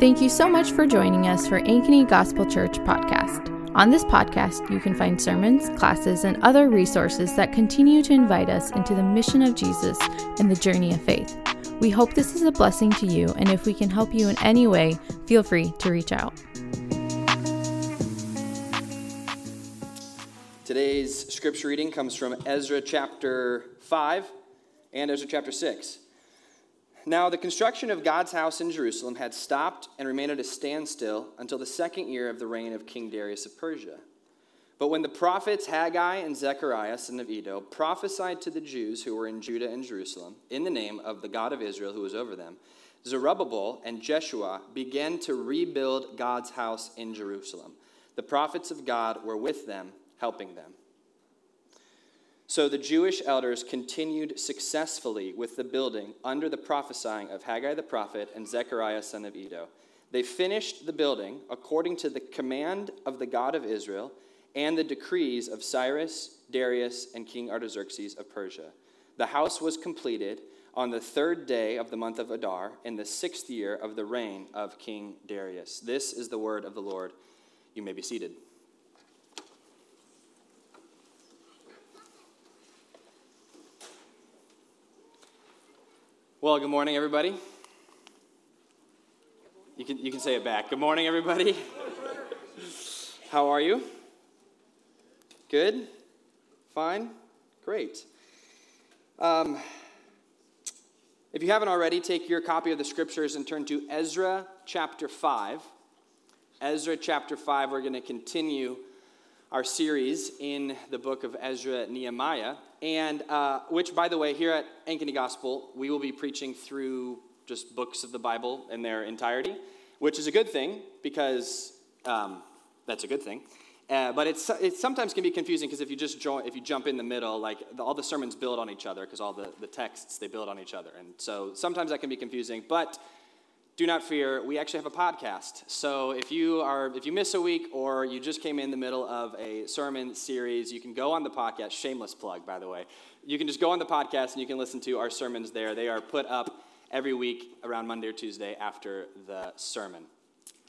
Thank you so much for joining us for Ankeny Gospel Church podcast. On this podcast, you can find sermons, classes, and other resources that continue to invite us into the mission of Jesus and the journey of faith. We hope this is a blessing to you, and if we can help you in any way, feel free to reach out. Today's scripture reading comes from Ezra chapter 5 and Ezra chapter 6. Now, the construction of God's house in Jerusalem had stopped and remained at a standstill until the second year of the reign of King Darius of Persia. But when the prophets Haggai and Zechariah, son of Iddo, prophesied to the Jews who were in Judah and Jerusalem in the name of the God of Israel who was over them, Zerubbabel and Jeshua began to rebuild God's house in Jerusalem. The prophets of God were with them, helping them. So the Jewish elders continued successfully with the building under the prophesying of Haggai the prophet and Zechariah son of Iddo. They finished the building according to the command of the God of Israel and the decrees of Cyrus, Darius, and King Artaxerxes of Persia. The house was completed on the third day of the month of Adar in the sixth year of the reign of King Darius. This is the word of the Lord. You may be seated. Well, good morning, everybody. You can, you can say it back. Good morning, everybody. How are you? Good? Fine? Great. Um, if you haven't already, take your copy of the scriptures and turn to Ezra chapter 5. Ezra chapter 5, we're going to continue our series in the book of Ezra Nehemiah, and uh, which, by the way, here at Ankeny Gospel, we will be preaching through just books of the Bible in their entirety, which is a good thing because um, that's a good thing. Uh, but it's, it sometimes can be confusing because if you just join, if you jump in the middle, like the, all the sermons build on each other because all the, the texts they build on each other, and so sometimes that can be confusing. But do not fear we actually have a podcast. So if you are if you miss a week or you just came in the middle of a sermon series you can go on the podcast shameless plug by the way. You can just go on the podcast and you can listen to our sermons there. They are put up every week around monday or tuesday after the sermon.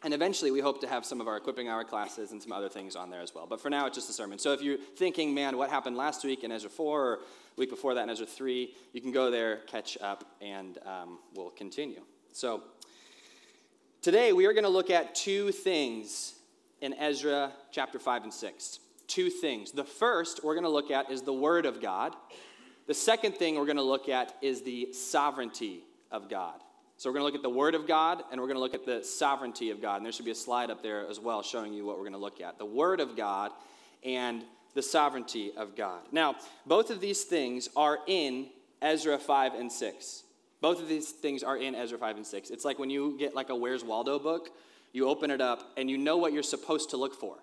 And eventually we hope to have some of our equipping hour classes and some other things on there as well. But for now it's just a sermon. So if you're thinking man what happened last week in ezra 4 or week before that in ezra 3 you can go there catch up and um, we'll continue. So Today, we are going to look at two things in Ezra chapter 5 and 6. Two things. The first we're going to look at is the Word of God. The second thing we're going to look at is the sovereignty of God. So we're going to look at the Word of God and we're going to look at the sovereignty of God. And there should be a slide up there as well showing you what we're going to look at the Word of God and the sovereignty of God. Now, both of these things are in Ezra 5 and 6. Both of these things are in Ezra 5 and 6. It's like when you get like a Where's Waldo book, you open it up and you know what you're supposed to look for,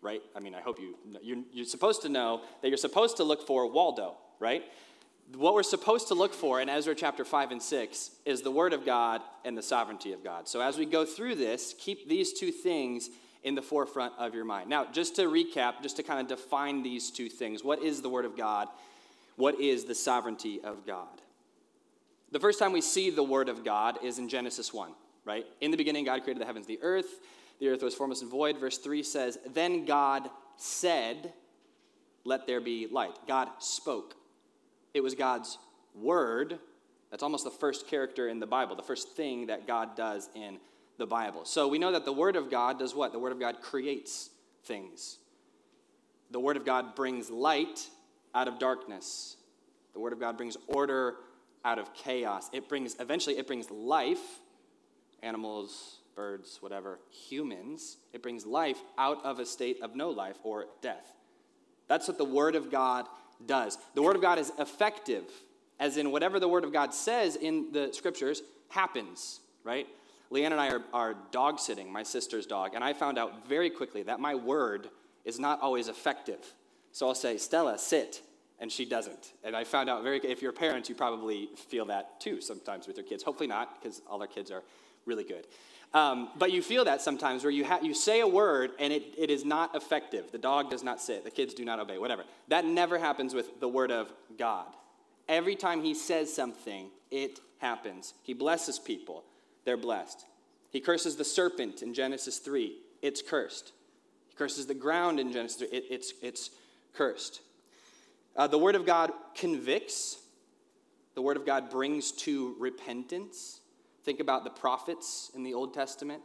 right? I mean, I hope you, you're, you're supposed to know that you're supposed to look for Waldo, right? What we're supposed to look for in Ezra chapter 5 and 6 is the Word of God and the sovereignty of God. So as we go through this, keep these two things in the forefront of your mind. Now, just to recap, just to kind of define these two things what is the Word of God? What is the sovereignty of God? The first time we see the Word of God is in Genesis 1, right? In the beginning, God created the heavens, the earth. The earth was formless and void. Verse 3 says, Then God said, Let there be light. God spoke. It was God's Word. That's almost the first character in the Bible, the first thing that God does in the Bible. So we know that the Word of God does what? The Word of God creates things. The Word of God brings light out of darkness. The Word of God brings order out of chaos. It brings, eventually, it brings life, animals, birds, whatever, humans. It brings life out of a state of no life or death. That's what the Word of God does. The Word of God is effective, as in whatever the Word of God says in the scriptures happens, right? Leanne and I are, are dog sitting, my sister's dog, and I found out very quickly that my word is not always effective. So I'll say, Stella, sit and she doesn't. And I found out very, if you're a parent, you probably feel that too sometimes with your kids. Hopefully not, because all our kids are really good. Um, but you feel that sometimes where you, ha- you say a word and it, it is not effective. The dog does not sit, the kids do not obey, whatever. That never happens with the word of God. Every time he says something, it happens. He blesses people, they're blessed. He curses the serpent in Genesis 3. It's cursed. He curses the ground in Genesis 3. It, it's, it's cursed. Uh, the Word of God convicts, the Word of God brings to repentance. Think about the prophets in the Old Testament.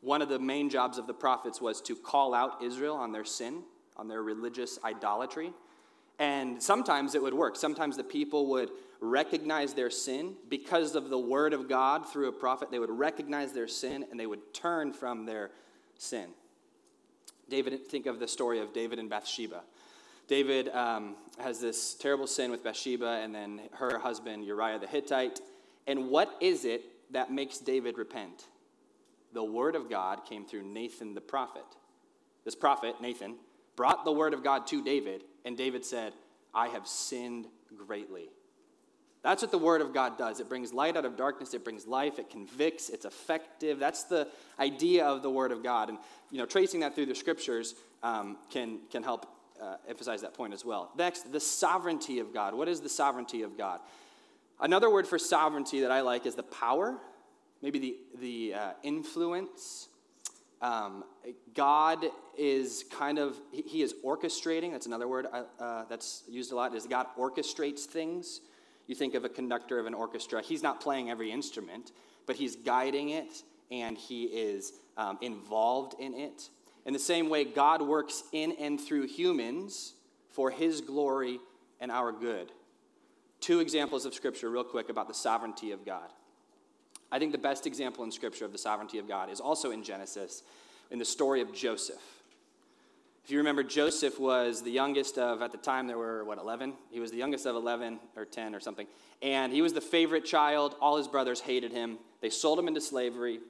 One of the main jobs of the prophets was to call out Israel on their sin, on their religious idolatry. And sometimes it would work. Sometimes the people would recognize their sin because of the word of God through a prophet. They would recognize their sin and they would turn from their sin. David, think of the story of David and Bathsheba. David um, has this terrible sin with Bathsheba and then her husband Uriah the Hittite. And what is it that makes David repent? The word of God came through Nathan the prophet. This prophet, Nathan, brought the word of God to David, and David said, I have sinned greatly. That's what the Word of God does. It brings light out of darkness, it brings life, it convicts, it's effective. That's the idea of the Word of God. And, you know, tracing that through the Scriptures um, can, can help uh, emphasize that point as well. Next, the sovereignty of God. What is the sovereignty of God? Another word for sovereignty that I like is the power, maybe the, the uh, influence. Um, God is kind of, he is orchestrating. That's another word uh, uh that's used a lot, is God orchestrates things. You think of a conductor of an orchestra, he's not playing every instrument, but he's guiding it and he is um, involved in it. In the same way, God works in and through humans for his glory and our good. Two examples of Scripture, real quick, about the sovereignty of God. I think the best example in Scripture of the sovereignty of God is also in Genesis, in the story of Joseph. If you remember, Joseph was the youngest of, at the time, there were, what, 11? He was the youngest of 11 or 10 or something. And he was the favorite child. All his brothers hated him. They sold him into slavery.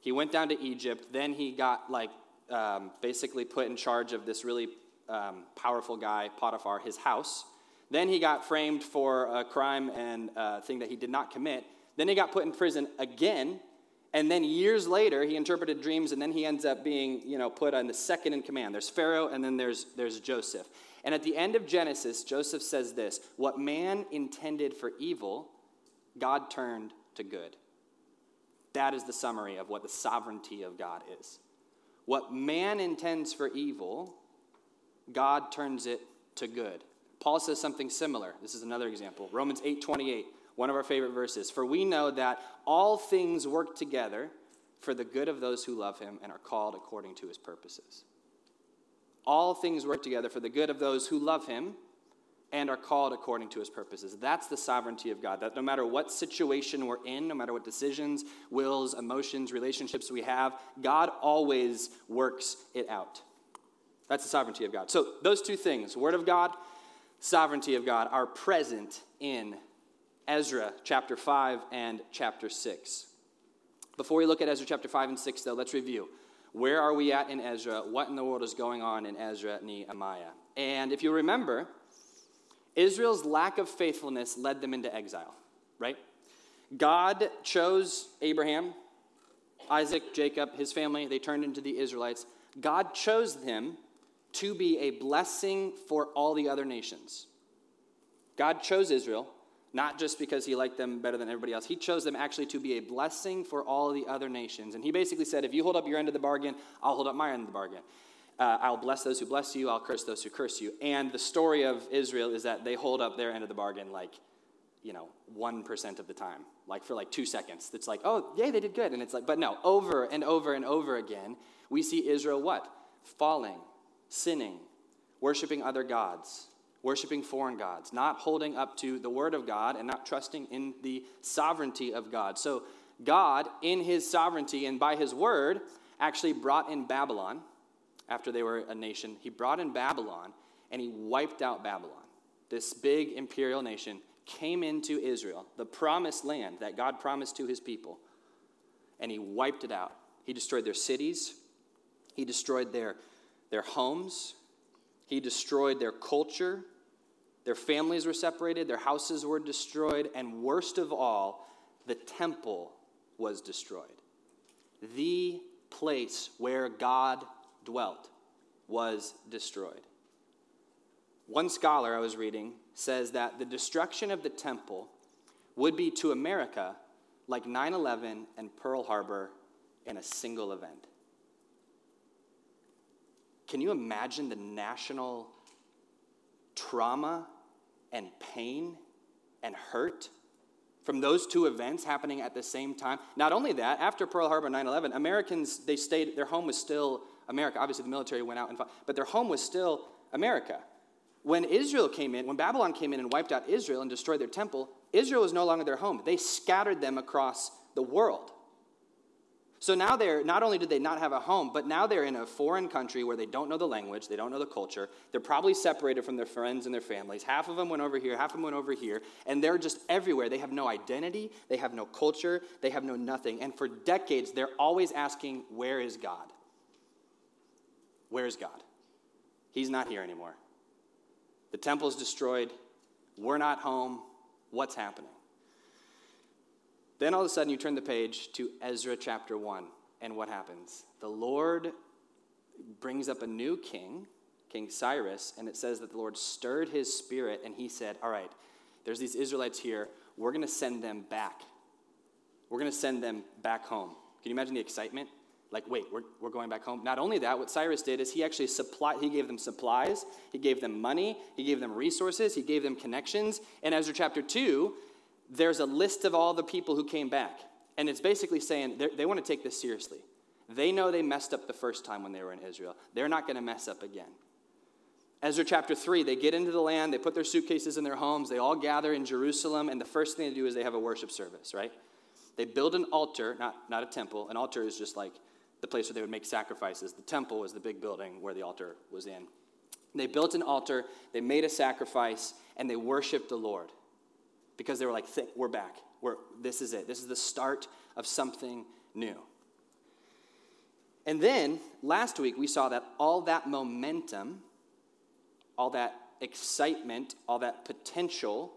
He went down to Egypt. Then he got, like, um, basically put in charge of this really um, powerful guy, Potiphar, his house. Then he got framed for a crime and uh, thing that he did not commit. Then he got put in prison again and then years later, he interpreted dreams, and then he ends up being, you know, put on the second in command. There's Pharaoh, and then there's, there's Joseph. And at the end of Genesis, Joseph says this What man intended for evil, God turned to good. That is the summary of what the sovereignty of God is. What man intends for evil, God turns it to good. Paul says something similar. This is another example. Romans 8 28 one of our favorite verses. For we know that all things work together for the good of those who love him and are called according to his purposes. All things work together for the good of those who love him and are called according to his purposes. That's the sovereignty of God. That no matter what situation we're in, no matter what decisions, wills, emotions, relationships we have, God always works it out. That's the sovereignty of God. So, those two things, Word of God, sovereignty of God, are present in Ezra chapter 5 and chapter 6. Before we look at Ezra chapter 5 and 6, though, let's review. Where are we at in Ezra? What in the world is going on in Ezra, and Nehemiah? And if you remember, Israel's lack of faithfulness led them into exile, right? God chose Abraham, Isaac, Jacob, his family, they turned into the Israelites. God chose them to be a blessing for all the other nations. God chose Israel not just because he liked them better than everybody else. He chose them actually to be a blessing for all the other nations. And he basically said, if you hold up your end of the bargain, I'll hold up my end of the bargain. Uh, I'll bless those who bless you, I'll curse those who curse you. And the story of Israel is that they hold up their end of the bargain like, you know, 1% of the time, like for like two seconds. It's like, oh, yay, they did good. And it's like, but no, over and over and over again, we see Israel what? Falling, sinning, worshiping other gods, worshiping foreign gods, not holding up to the word of God and not trusting in the sovereignty of God. So, God, in his sovereignty and by his word, actually brought in Babylon after they were a nation. He brought in Babylon and he wiped out Babylon. This big imperial nation came into Israel, the promised land that God promised to his people, and he wiped it out. He destroyed their cities, he destroyed their, their homes, he destroyed their culture, their families were separated, their houses were destroyed, and worst of all, the temple was destroyed. The place where God dwelt was destroyed. One scholar I was reading says that the destruction of the temple would be to America like 9 11 and Pearl Harbor in a single event. Can you imagine the national trauma and pain and hurt from those two events happening at the same time? Not only that, after Pearl Harbor 9 11, Americans, they stayed, their home was still America. Obviously, the military went out and fought, but their home was still America. When Israel came in, when Babylon came in and wiped out Israel and destroyed their temple, Israel was no longer their home. They scattered them across the world. So now they're not only did they not have a home, but now they're in a foreign country where they don't know the language, they don't know the culture. They're probably separated from their friends and their families. Half of them went over here, half of them went over here, and they're just everywhere. They have no identity, they have no culture, they have no nothing. And for decades, they're always asking, Where is God? Where is God? He's not here anymore. The temple's destroyed. We're not home. What's happening? Then all of a sudden, you turn the page to Ezra chapter 1, and what happens? The Lord brings up a new king, King Cyrus, and it says that the Lord stirred his spirit, and he said, All right, there's these Israelites here. We're going to send them back. We're going to send them back home. Can you imagine the excitement? Like, wait, we're, we're going back home. Not only that, what Cyrus did is he actually supplied, he gave them supplies, he gave them money, he gave them resources, he gave them connections. In Ezra chapter 2, there's a list of all the people who came back. And it's basically saying they want to take this seriously. They know they messed up the first time when they were in Israel. They're not going to mess up again. Ezra chapter 3, they get into the land, they put their suitcases in their homes, they all gather in Jerusalem, and the first thing they do is they have a worship service, right? They build an altar, not, not a temple. An altar is just like the place where they would make sacrifices. The temple was the big building where the altar was in. They built an altar, they made a sacrifice, and they worshiped the Lord because they were like, we're back. We're, this is it. This is the start of something new. And then last week, we saw that all that momentum, all that excitement, all that potential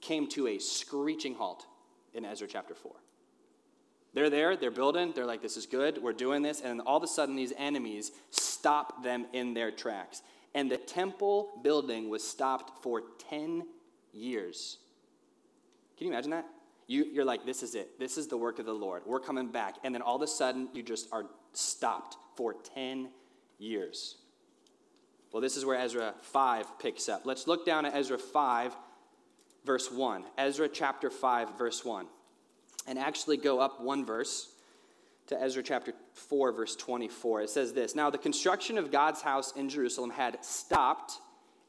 came to a screeching halt in Ezra chapter 4. They're there, they're building, they're like, this is good, we're doing this, and all of a sudden, these enemies stop them in their tracks. And the temple building was stopped for 10 years. Can you imagine that? You, you're like, this is it. This is the work of the Lord. We're coming back. And then all of a sudden, you just are stopped for 10 years. Well, this is where Ezra 5 picks up. Let's look down at Ezra 5, verse 1. Ezra chapter 5, verse 1. And actually go up one verse to Ezra chapter 4, verse 24. It says this Now the construction of God's house in Jerusalem had stopped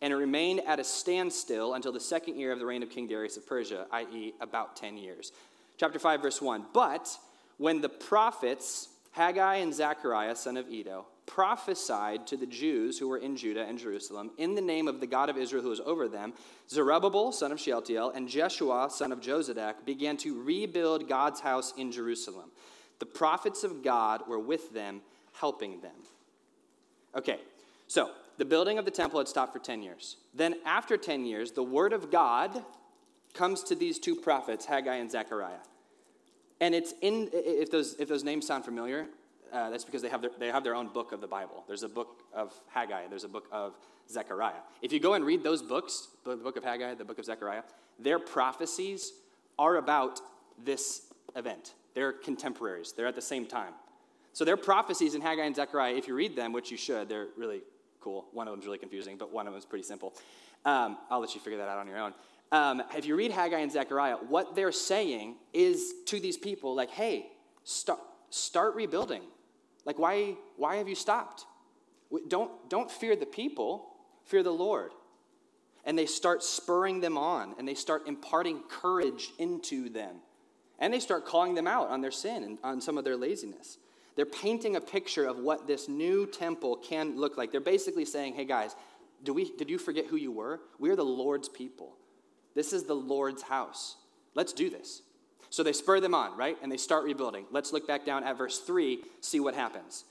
and it remained at a standstill until the second year of the reign of King Darius of Persia, i.e., about 10 years. Chapter 5, verse 1. But when the prophets, Haggai and Zechariah, son of Iddo, prophesied to the Jews who were in Judah and Jerusalem in the name of the God of Israel who was over them, Zerubbabel, son of Shealtiel, and Jeshua, son of Jozadak, began to rebuild God's house in Jerusalem. The prophets of God were with them, helping them. Okay, so the building of the temple had stopped for 10 years. Then, after 10 years, the word of God comes to these two prophets, Haggai and Zechariah. And it's in, if those, if those names sound familiar, uh, that's because they have, their, they have their own book of the Bible. There's a book of Haggai, there's a book of Zechariah. If you go and read those books, the book of Haggai, the book of Zechariah, their prophecies are about this event. They're contemporaries, they're at the same time. So their prophecies in Haggai and Zechariah, if you read them, which you should, they're really cool. One of them's really confusing, but one of them's pretty simple. Um, I'll let you figure that out on your own. Um, if you read Haggai and Zechariah, what they're saying is to these people, like, hey, start, start rebuilding. Like, why, why have you stopped? Don't, don't fear the people, fear the Lord. And they start spurring them on, and they start imparting courage into them. And they start calling them out on their sin and on some of their laziness. They're painting a picture of what this new temple can look like. They're basically saying, hey guys, do we, did you forget who you were? We're the Lord's people. This is the Lord's house. Let's do this. So they spur them on, right? And they start rebuilding. Let's look back down at verse 3, see what happens.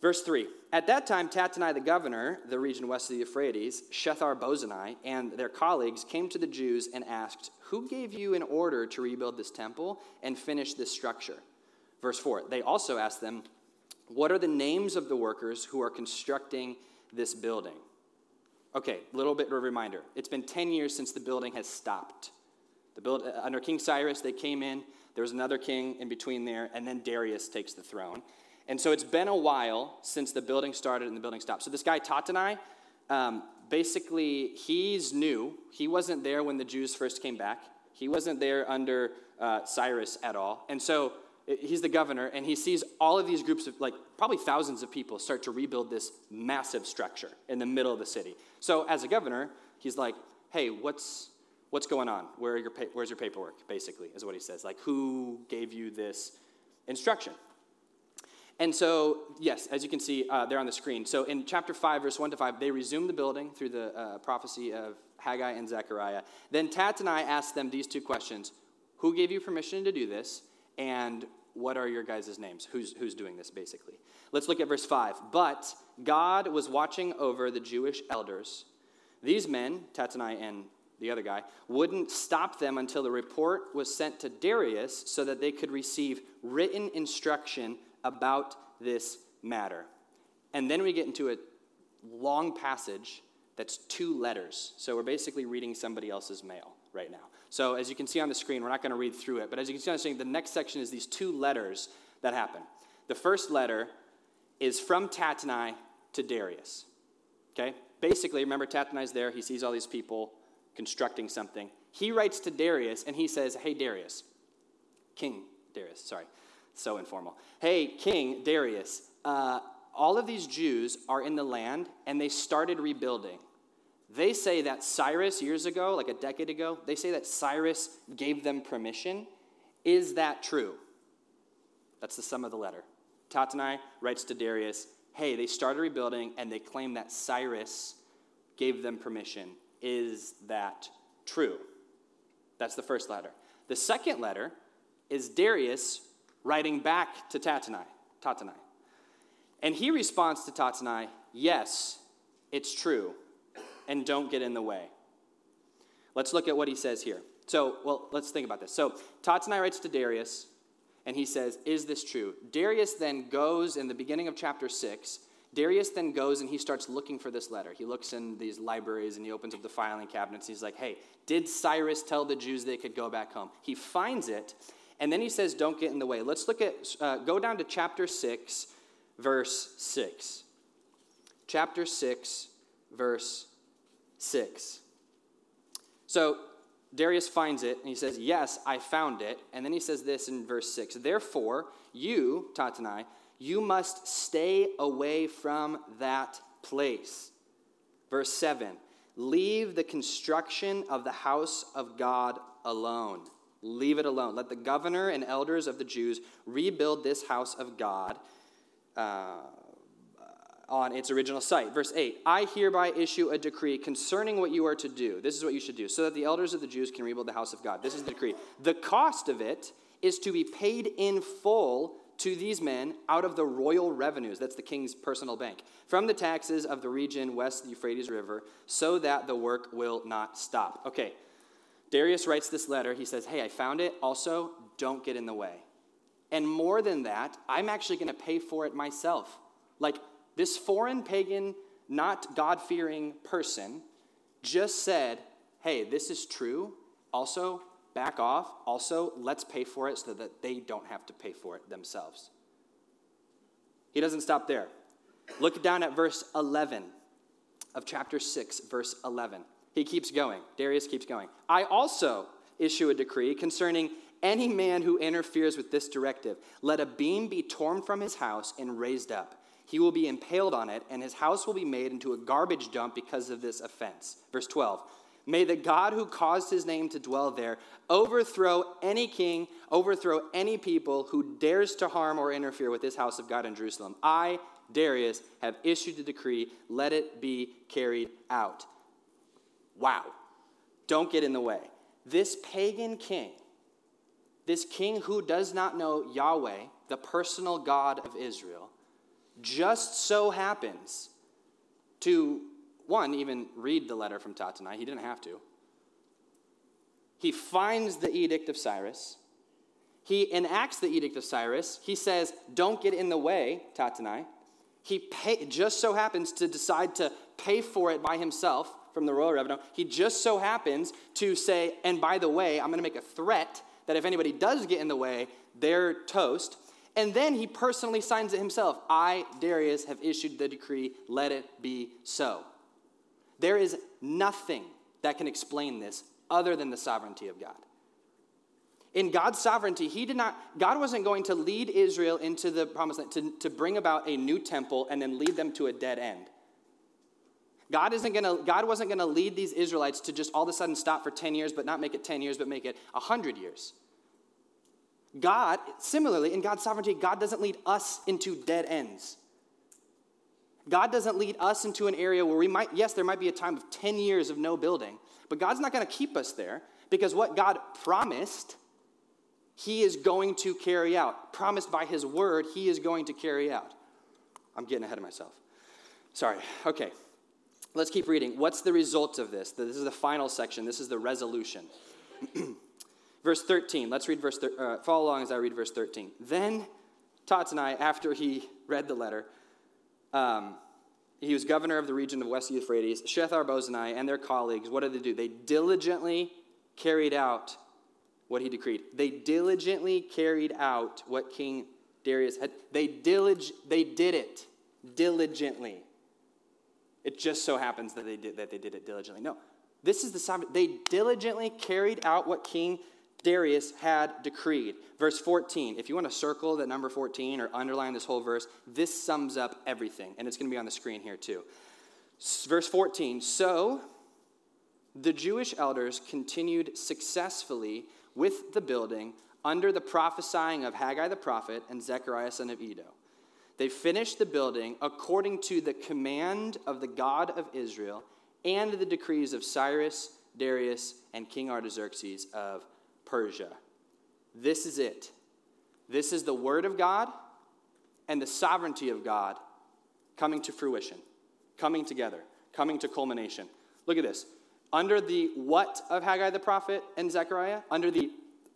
Verse 3 At that time, Tattenai the governor, the region west of the Euphrates, Shethar Bozenai, and their colleagues came to the Jews and asked, Who gave you an order to rebuild this temple and finish this structure? Verse 4 They also asked them, What are the names of the workers who are constructing this building? Okay, little bit of a reminder. It's been 10 years since the building has stopped. Uh, under King Cyrus, they came in, There was another king in between there, and then Darius takes the throne. And so it's been a while since the building started and the building stopped. So this guy, Tattenai, um, basically, he's new. He wasn't there when the Jews first came back. He wasn't there under uh, Cyrus at all. And so he's the governor, and he sees all of these groups of, like, probably thousands of people start to rebuild this massive structure in the middle of the city. So as a governor, he's like, hey, what's, what's going on? Where your pa- where's your paperwork, basically, is what he says. Like, who gave you this instruction? And so, yes, as you can see uh, there on the screen. So in chapter 5, verse 1 to 5, they resume the building through the uh, prophecy of Haggai and Zechariah. Then Tattenai asked them these two questions Who gave you permission to do this? And what are your guys' names? Who's, who's doing this, basically? Let's look at verse 5. But God was watching over the Jewish elders. These men, Tattenai and the other guy, wouldn't stop them until the report was sent to Darius so that they could receive written instruction about this matter. And then we get into a long passage that's two letters. So we're basically reading somebody else's mail right now. So as you can see on the screen, we're not going to read through it, but as you can see on the screen, the next section is these two letters that happen. The first letter is from Tattenai to Darius. Okay? Basically, remember Tattenai's there, he sees all these people constructing something. He writes to Darius and he says, Hey, Darius, King Darius, sorry, so informal. Hey, King Darius, uh, all of these Jews are in the land and they started rebuilding. They say that Cyrus, years ago, like a decade ago, they say that Cyrus gave them permission. Is that true? That's the sum of the letter. Tattenai writes to Darius, hey, they started rebuilding and they claim that Cyrus gave them permission. Is that true? That's the first letter. The second letter is Darius writing back to Tattenai, Tattenai. And he responds to Tattenai, yes, it's true, and don't get in the way. Let's look at what he says here. So, well, let's think about this. So, Tattenai writes to Darius, and he says, Is this true? Darius then goes in the beginning of chapter 6. Darius then goes and he starts looking for this letter. He looks in these libraries and he opens up the filing cabinets. He's like, Hey, did Cyrus tell the Jews they could go back home? He finds it and then he says, Don't get in the way. Let's look at, uh, go down to chapter 6, verse 6. Chapter 6, verse 6. So Darius finds it and he says, Yes, I found it. And then he says this in verse 6 Therefore, you, Tattenai, you must stay away from that place. Verse 7 Leave the construction of the house of God alone. Leave it alone. Let the governor and elders of the Jews rebuild this house of God uh, on its original site. Verse 8 I hereby issue a decree concerning what you are to do. This is what you should do, so that the elders of the Jews can rebuild the house of God. This is the decree. The cost of it is to be paid in full to these men out of the royal revenues. That's the king's personal bank. From the taxes of the region west of the Euphrates River, so that the work will not stop. Okay, Darius writes this letter. He says, Hey, I found it. Also, don't get in the way. And more than that, I'm actually going to pay for it myself. Like this foreign pagan, not God fearing person just said, Hey, this is true. Also, back off. Also, let's pay for it so that they don't have to pay for it themselves. He doesn't stop there. Look down at verse 11 of chapter 6, verse 11. He keeps going. Darius keeps going. I also issue a decree concerning any man who interferes with this directive. Let a beam be torn from his house and raised up. He will be impaled on it, and his house will be made into a garbage dump because of this offense. Verse 12. May the God who caused his name to dwell there overthrow any king, overthrow any people who dares to harm or interfere with this house of God in Jerusalem. I, Darius, have issued a decree. Let it be carried out. Wow. Don't get in the way. This pagan king, this king who does not know Yahweh, the personal God of Israel, just so happens to, one, even read the letter from Tattenai. He didn't have to. He finds the edict of Cyrus. He enacts the edict of Cyrus. He says, Don't get in the way, Tattenai. He pay, just so happens to decide to pay for it by himself from the royal revenue. He just so happens to say, and by the way, I'm going to make a threat that if anybody does get in the way, they're toast. And then he personally signs it himself I, Darius, have issued the decree, let it be so. There is nothing that can explain this other than the sovereignty of God. In God's sovereignty, he did not, God wasn't going to lead Israel into the promised land to, to bring about a new temple and then lead them to a dead end. God, isn't gonna, God wasn't going to lead these Israelites to just all of a sudden stop for 10 years, but not make it 10 years, but make it 100 years. God, similarly, in God's sovereignty, God doesn't lead us into dead ends. God doesn't lead us into an area where we might, yes, there might be a time of 10 years of no building, but God's not going to keep us there because what God promised, He is going to carry out. Promised by His word, He is going to carry out. I'm getting ahead of myself. Sorry. Okay. Let's keep reading. What's the result of this? This is the final section. This is the resolution. verse 13. Let's read verse. Thir- uh, follow along as I read verse 13. Then Tattenai, after he read the letter, um, he was governor of the region of West Euphrates. Shethar Bozenai and their colleagues, what did they do? They diligently carried out what he decreed. They diligently carried out what King Darius had. They, dilig- they did it diligently. It just so happens that they did, that they did it diligently. No, this is the sovereign. They diligently carried out what King Darius had decreed. Verse 14, if you want to circle that number 14 or underline this whole verse, this sums up everything. And it's going to be on the screen here too. Verse 14, so the Jewish elders continued successfully with the building under the prophesying of Haggai the prophet and Zechariah son of Iddo. They finished the building according to the command of the God of Israel and the decrees of Cyrus, Darius, and King Artaxerxes of Persia. This is it. This is the word of God and the sovereignty of God coming to fruition, coming together, coming to culmination. Look at this. Under the what of Haggai the prophet and Zechariah? Under the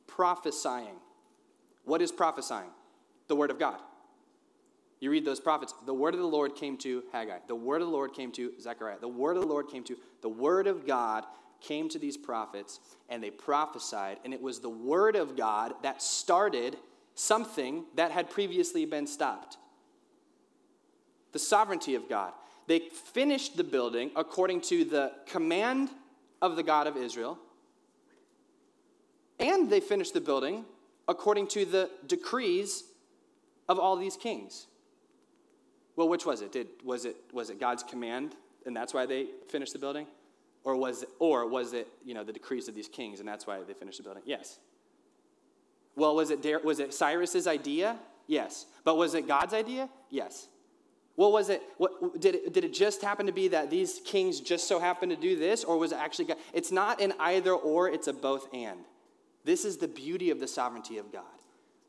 prophesying. What is prophesying? The word of God. You read those prophets. The word of the Lord came to Haggai. The word of the Lord came to Zechariah. The word of the Lord came to, the word of God came to these prophets and they prophesied. And it was the word of God that started something that had previously been stopped. The sovereignty of God. They finished the building according to the command of the God of Israel. And they finished the building according to the decrees of all these kings. Well, which was it? Did, was it? was it God's command and that's why they finished the building? Or was it, or was it you know, the decrees of these kings and that's why they finished the building? Yes. Well, was it, was it Cyrus's idea? Yes. But was it God's idea? Yes. Well, was it, what, did it, did it just happen to be that these kings just so happened to do this, or was it actually God? It's not an either or, it's a both and. This is the beauty of the sovereignty of God,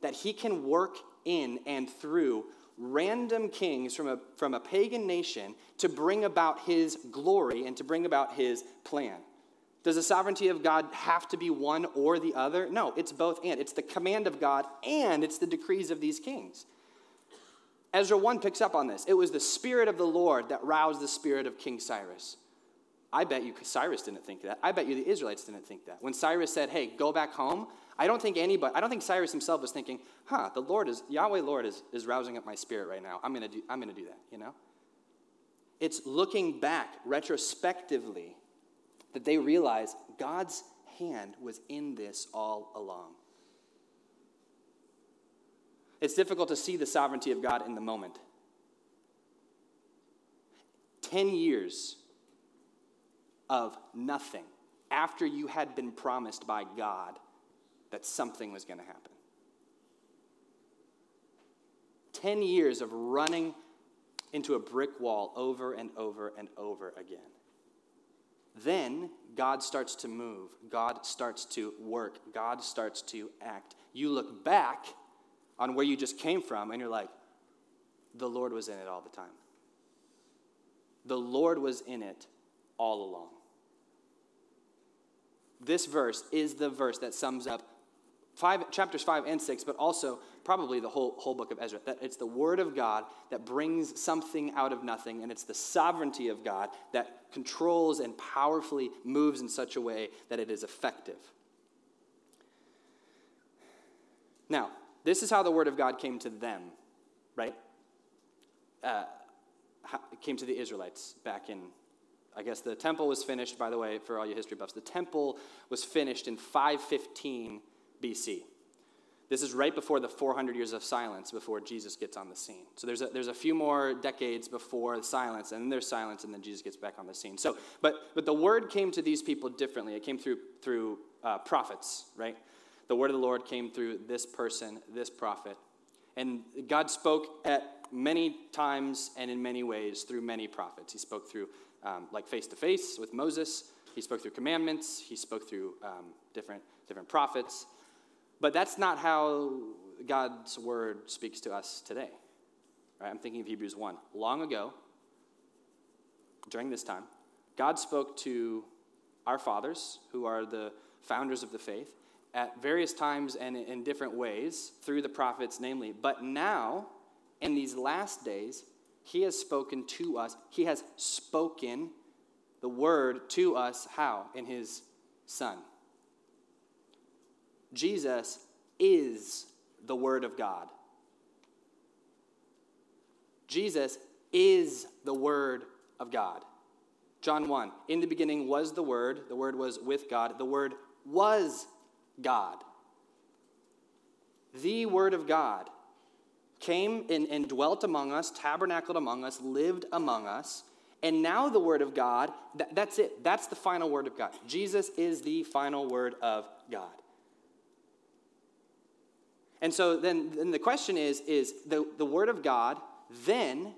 that He can work in and through random kings from a, from a pagan nation to bring about his glory and to bring about his plan. Does the sovereignty of God have to be one or the other? No, it's both and. It's the command of God and it's the decrees of these kings. Ezra 1 picks up on this. It was the spirit of the Lord that roused the spirit of King Cyrus. I bet you Cyrus didn't think that. I bet you the Israelites didn't think that. When Cyrus said, hey, go back home, I don't think anybody, I don't think Cyrus himself was thinking, huh, the Lord is, Yahweh Lord is, is rousing up my spirit right now. I'm going to do, I'm going to do that, you know? It's looking back retrospectively that they realize God's hand was in this all along. It's difficult to see the sovereignty of God in the moment. 10 years of nothing after you had been promised by God that something was going to happen. 10 years of running into a brick wall over and over and over again. Then God starts to move, God starts to work, God starts to act. You look back on where you just came from and you're like, the Lord was in it all the time. The Lord was in it all along. This verse is the verse that sums up five, chapters 5 and 6, but also probably the whole, whole book of Ezra. That it's the word of God that brings something out of nothing, and it's the sovereignty of God that controls and powerfully moves in such a way that it is effective. Now, this is how the word of God came to them, right? Uh, came to the Israelites back in, I guess the temple was finished, by the way, for all you history buffs, the temple was finished in 515 BC. This is right before the 400 years of silence before Jesus gets on the scene. So there's a, there's a few more decades before silence, and then there's silence, and then Jesus gets back on the scene. So, but, but the word came to these people differently. It came through, through uh, prophets, right? The word of the Lord came through this person, this prophet. And God spoke at many times and in many ways through many prophets. He spoke through, um, like face to face with Moses. He spoke through commandments. He spoke through um, different, different prophets. But that's not how God's word speaks to us today. Right? I'm thinking of Hebrews 1. Long ago, during this time, God spoke to our fathers, who are the founders of the faith, at various times and in different ways through the prophets, namely. But now, in these last days, he has spoken to us. He has spoken the word to us. How? In his Son. Jesus is the Word of God. Jesus is the Word of God. John 1 In the beginning was the Word, the Word was with God, the Word was God. The Word of God came and, and dwelt among us, tabernacled among us, lived among us. And now the Word of God, that, that's it. That's the final Word of God. Jesus is the final Word of God. And so then, then the question is, is the, the Word of God then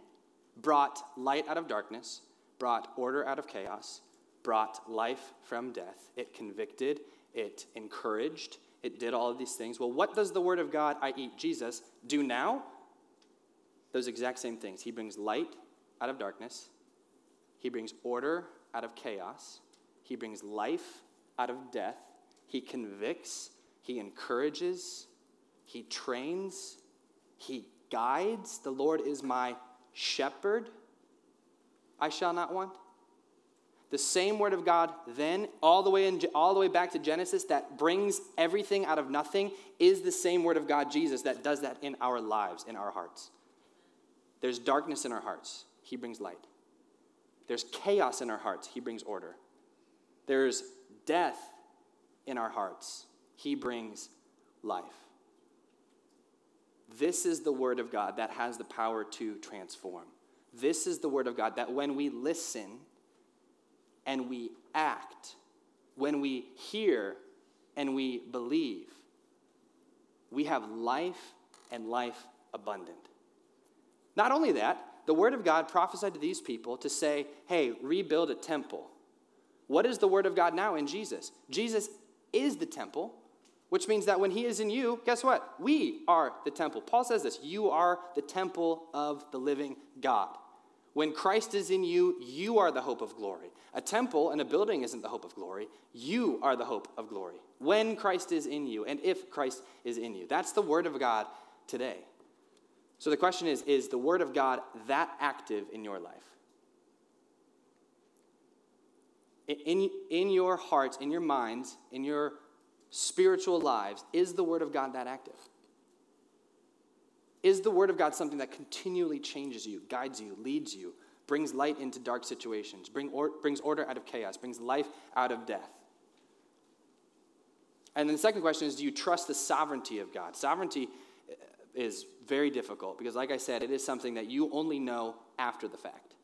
brought light out of darkness, brought order out of chaos, brought life from death. It convicted, it encouraged, it did all of these things. Well, what does the Word of God, i.e., Jesus, do now? Those exact same things. He brings light out of darkness, He brings order out of chaos, He brings life out of death, He convicts, He encourages, He trains, He guides. The Lord is my shepherd. I shall not want. The same word of God then, all the way in, all the way back to Genesis, that brings everything out of nothing, is the same word of God, Jesus, that does that in our lives, in our hearts. There's darkness in our hearts, He brings light. There's chaos in our hearts, He brings order. There's death in our hearts, He brings life. This is the Word of God that has the power to transform. This is the Word of God that when we listen, and we act, when we hear and we believe, we have life and life abundant. Not only that, the Word of God prophesied to these people to say, hey, rebuild a temple. What is the Word of God now in Jesus? Jesus is the temple, which means that when He is in you, guess what? We are the temple. Paul says this you are the temple of the living God. When Christ is in you, you are the hope of glory. A temple and a building isn't the hope of glory. You are the hope of glory. When Christ is in you, and if Christ is in you. That's the word of God today. So the question is Is the word of God that active in your life? In, in your hearts, in your minds, in your spiritual lives, is the word of God that active? Is the Word of God something that continually changes you, guides you, leads you, brings light into dark situations, bring or, brings order out of chaos, brings life out of death? And then the second question is do you trust the sovereignty of God? Sovereignty is very difficult because, like I said, it is something that you only know after the fact.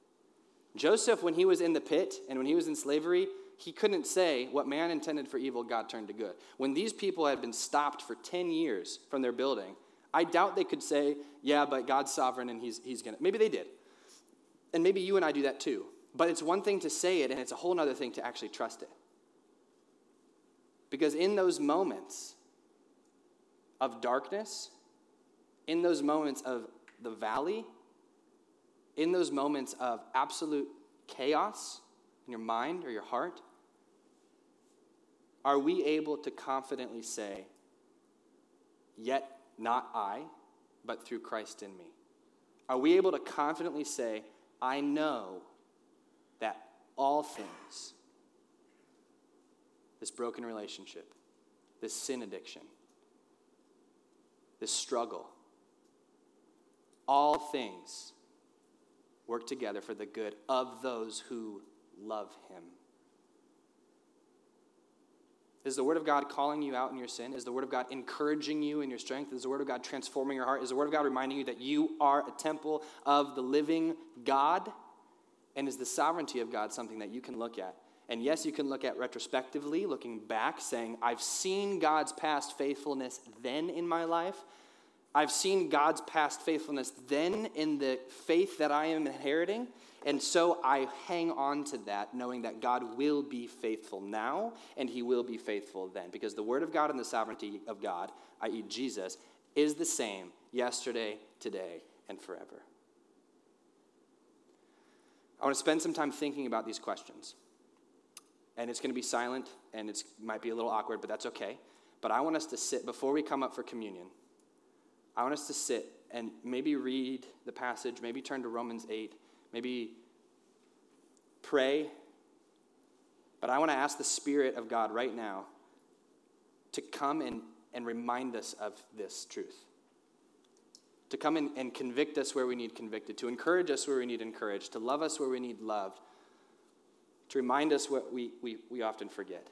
Joseph, when he was in the pit and when he was in slavery, he couldn't say what man intended for evil, God turned to good. When these people had been stopped for 10 years from their building, I doubt they could say, yeah, but God's sovereign and he's, he's going to. Maybe they did. And maybe you and I do that too. But it's one thing to say it, and it's a whole other thing to actually trust it. Because in those moments of darkness, in those moments of the valley, in those moments of absolute chaos in your mind or your heart, are we able to confidently say, Yet not I, but through Christ in me? Are we able to confidently say, I know that all things, this broken relationship, this sin addiction, this struggle. All things work together for the good of those who love him. Is the Word of God calling you out in your sin? Is the Word of God encouraging you in your strength? Is the Word of God transforming your heart? Is the Word of God reminding you that you are a temple of the living God? And is the sovereignty of God something that you can look at? And yes, you can look at retrospectively, looking back, saying, I've seen God's past faithfulness then in my life. I've seen God's past faithfulness then in the faith that I am inheriting. And so I hang on to that, knowing that God will be faithful now and he will be faithful then. Because the word of God and the sovereignty of God, i.e., Jesus, is the same yesterday, today, and forever. I want to spend some time thinking about these questions. And it's going to be silent and it might be a little awkward, but that's okay. But I want us to sit, before we come up for communion, I want us to sit and maybe read the passage, maybe turn to Romans 8 maybe pray. But I want to ask the Spirit of God right now to come and, and remind us of this truth. To come in and convict us where we need convicted, to encourage us where we need encouraged, to love us where we need loved, to remind us what we, we, we often forget.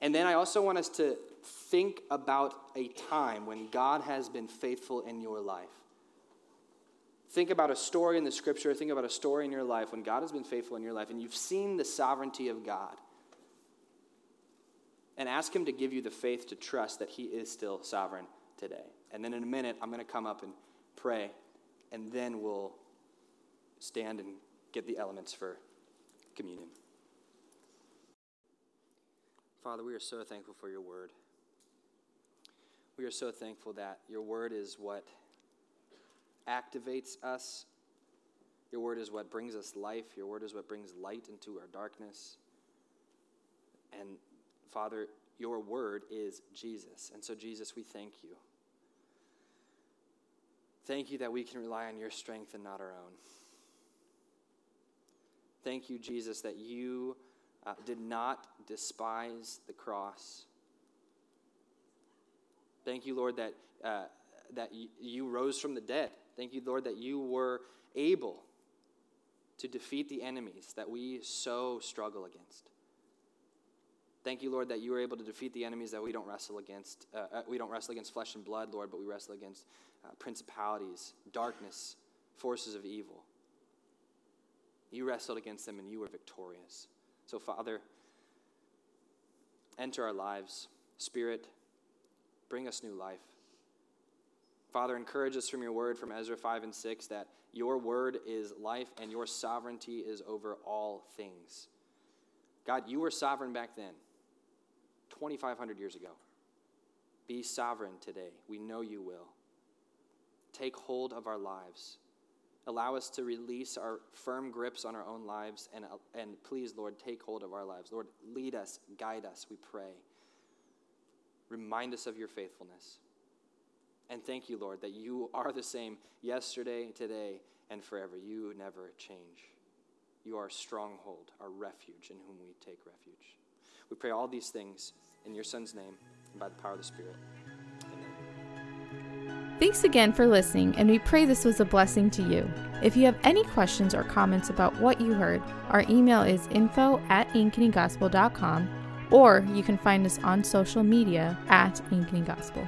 And then I also want us to think about a time when God has been faithful in your life. Think about a story in the scripture, think about a story in your life when God has been faithful in your life and you've seen the sovereignty of God. And ask Him to give you the faith to trust that He is still sovereign today. And then in a minute, I'm going to come up and pray, and then we'll stand and get the elements for communion. Father, we are so thankful for your word. We are so thankful that your word is what activates us. Your word is what brings us life. Your word is what brings light into our darkness. And Father, your word is Jesus. And so, Jesus, we thank you. Thank you that we can rely on your strength and not our own. Thank you, Jesus, that you uh, did not despise the cross. Thank you, Lord, that, uh, that you rose from the dead. Thank you, Lord, that you were able to defeat the enemies that we so struggle against. Thank you, Lord, that you were able to defeat the enemies that we don't wrestle against. Uh, uh, we don't wrestle against flesh and blood, Lord, but we wrestle against uh, principalities, darkness, forces of evil. You wrestled against them and you were victorious. So, Father, enter our lives. Spirit, bring us new life. Father, encourage us from your word from Ezra 5 and 6 that your word is life and your sovereignty is over all things. God, you were sovereign back then, 2,500 years ago. Be sovereign today. We know you will. Take hold of our lives. Allow us to release our firm grips on our own lives. And, and please, Lord, take hold of our lives. Lord, lead us, guide us, we pray. Remind us of your faithfulness. And thank you, Lord, that you are the same yesterday, today, and forever. You never change. You are a stronghold, our refuge, in whom we take refuge. We pray all these things in your Son's name and by the power of the Spirit. Thanks again for listening, and we pray this was a blessing to you. If you have any questions or comments about what you heard, our email is info at ankenygospel.com, or you can find us on social media at Ankeny Gospel.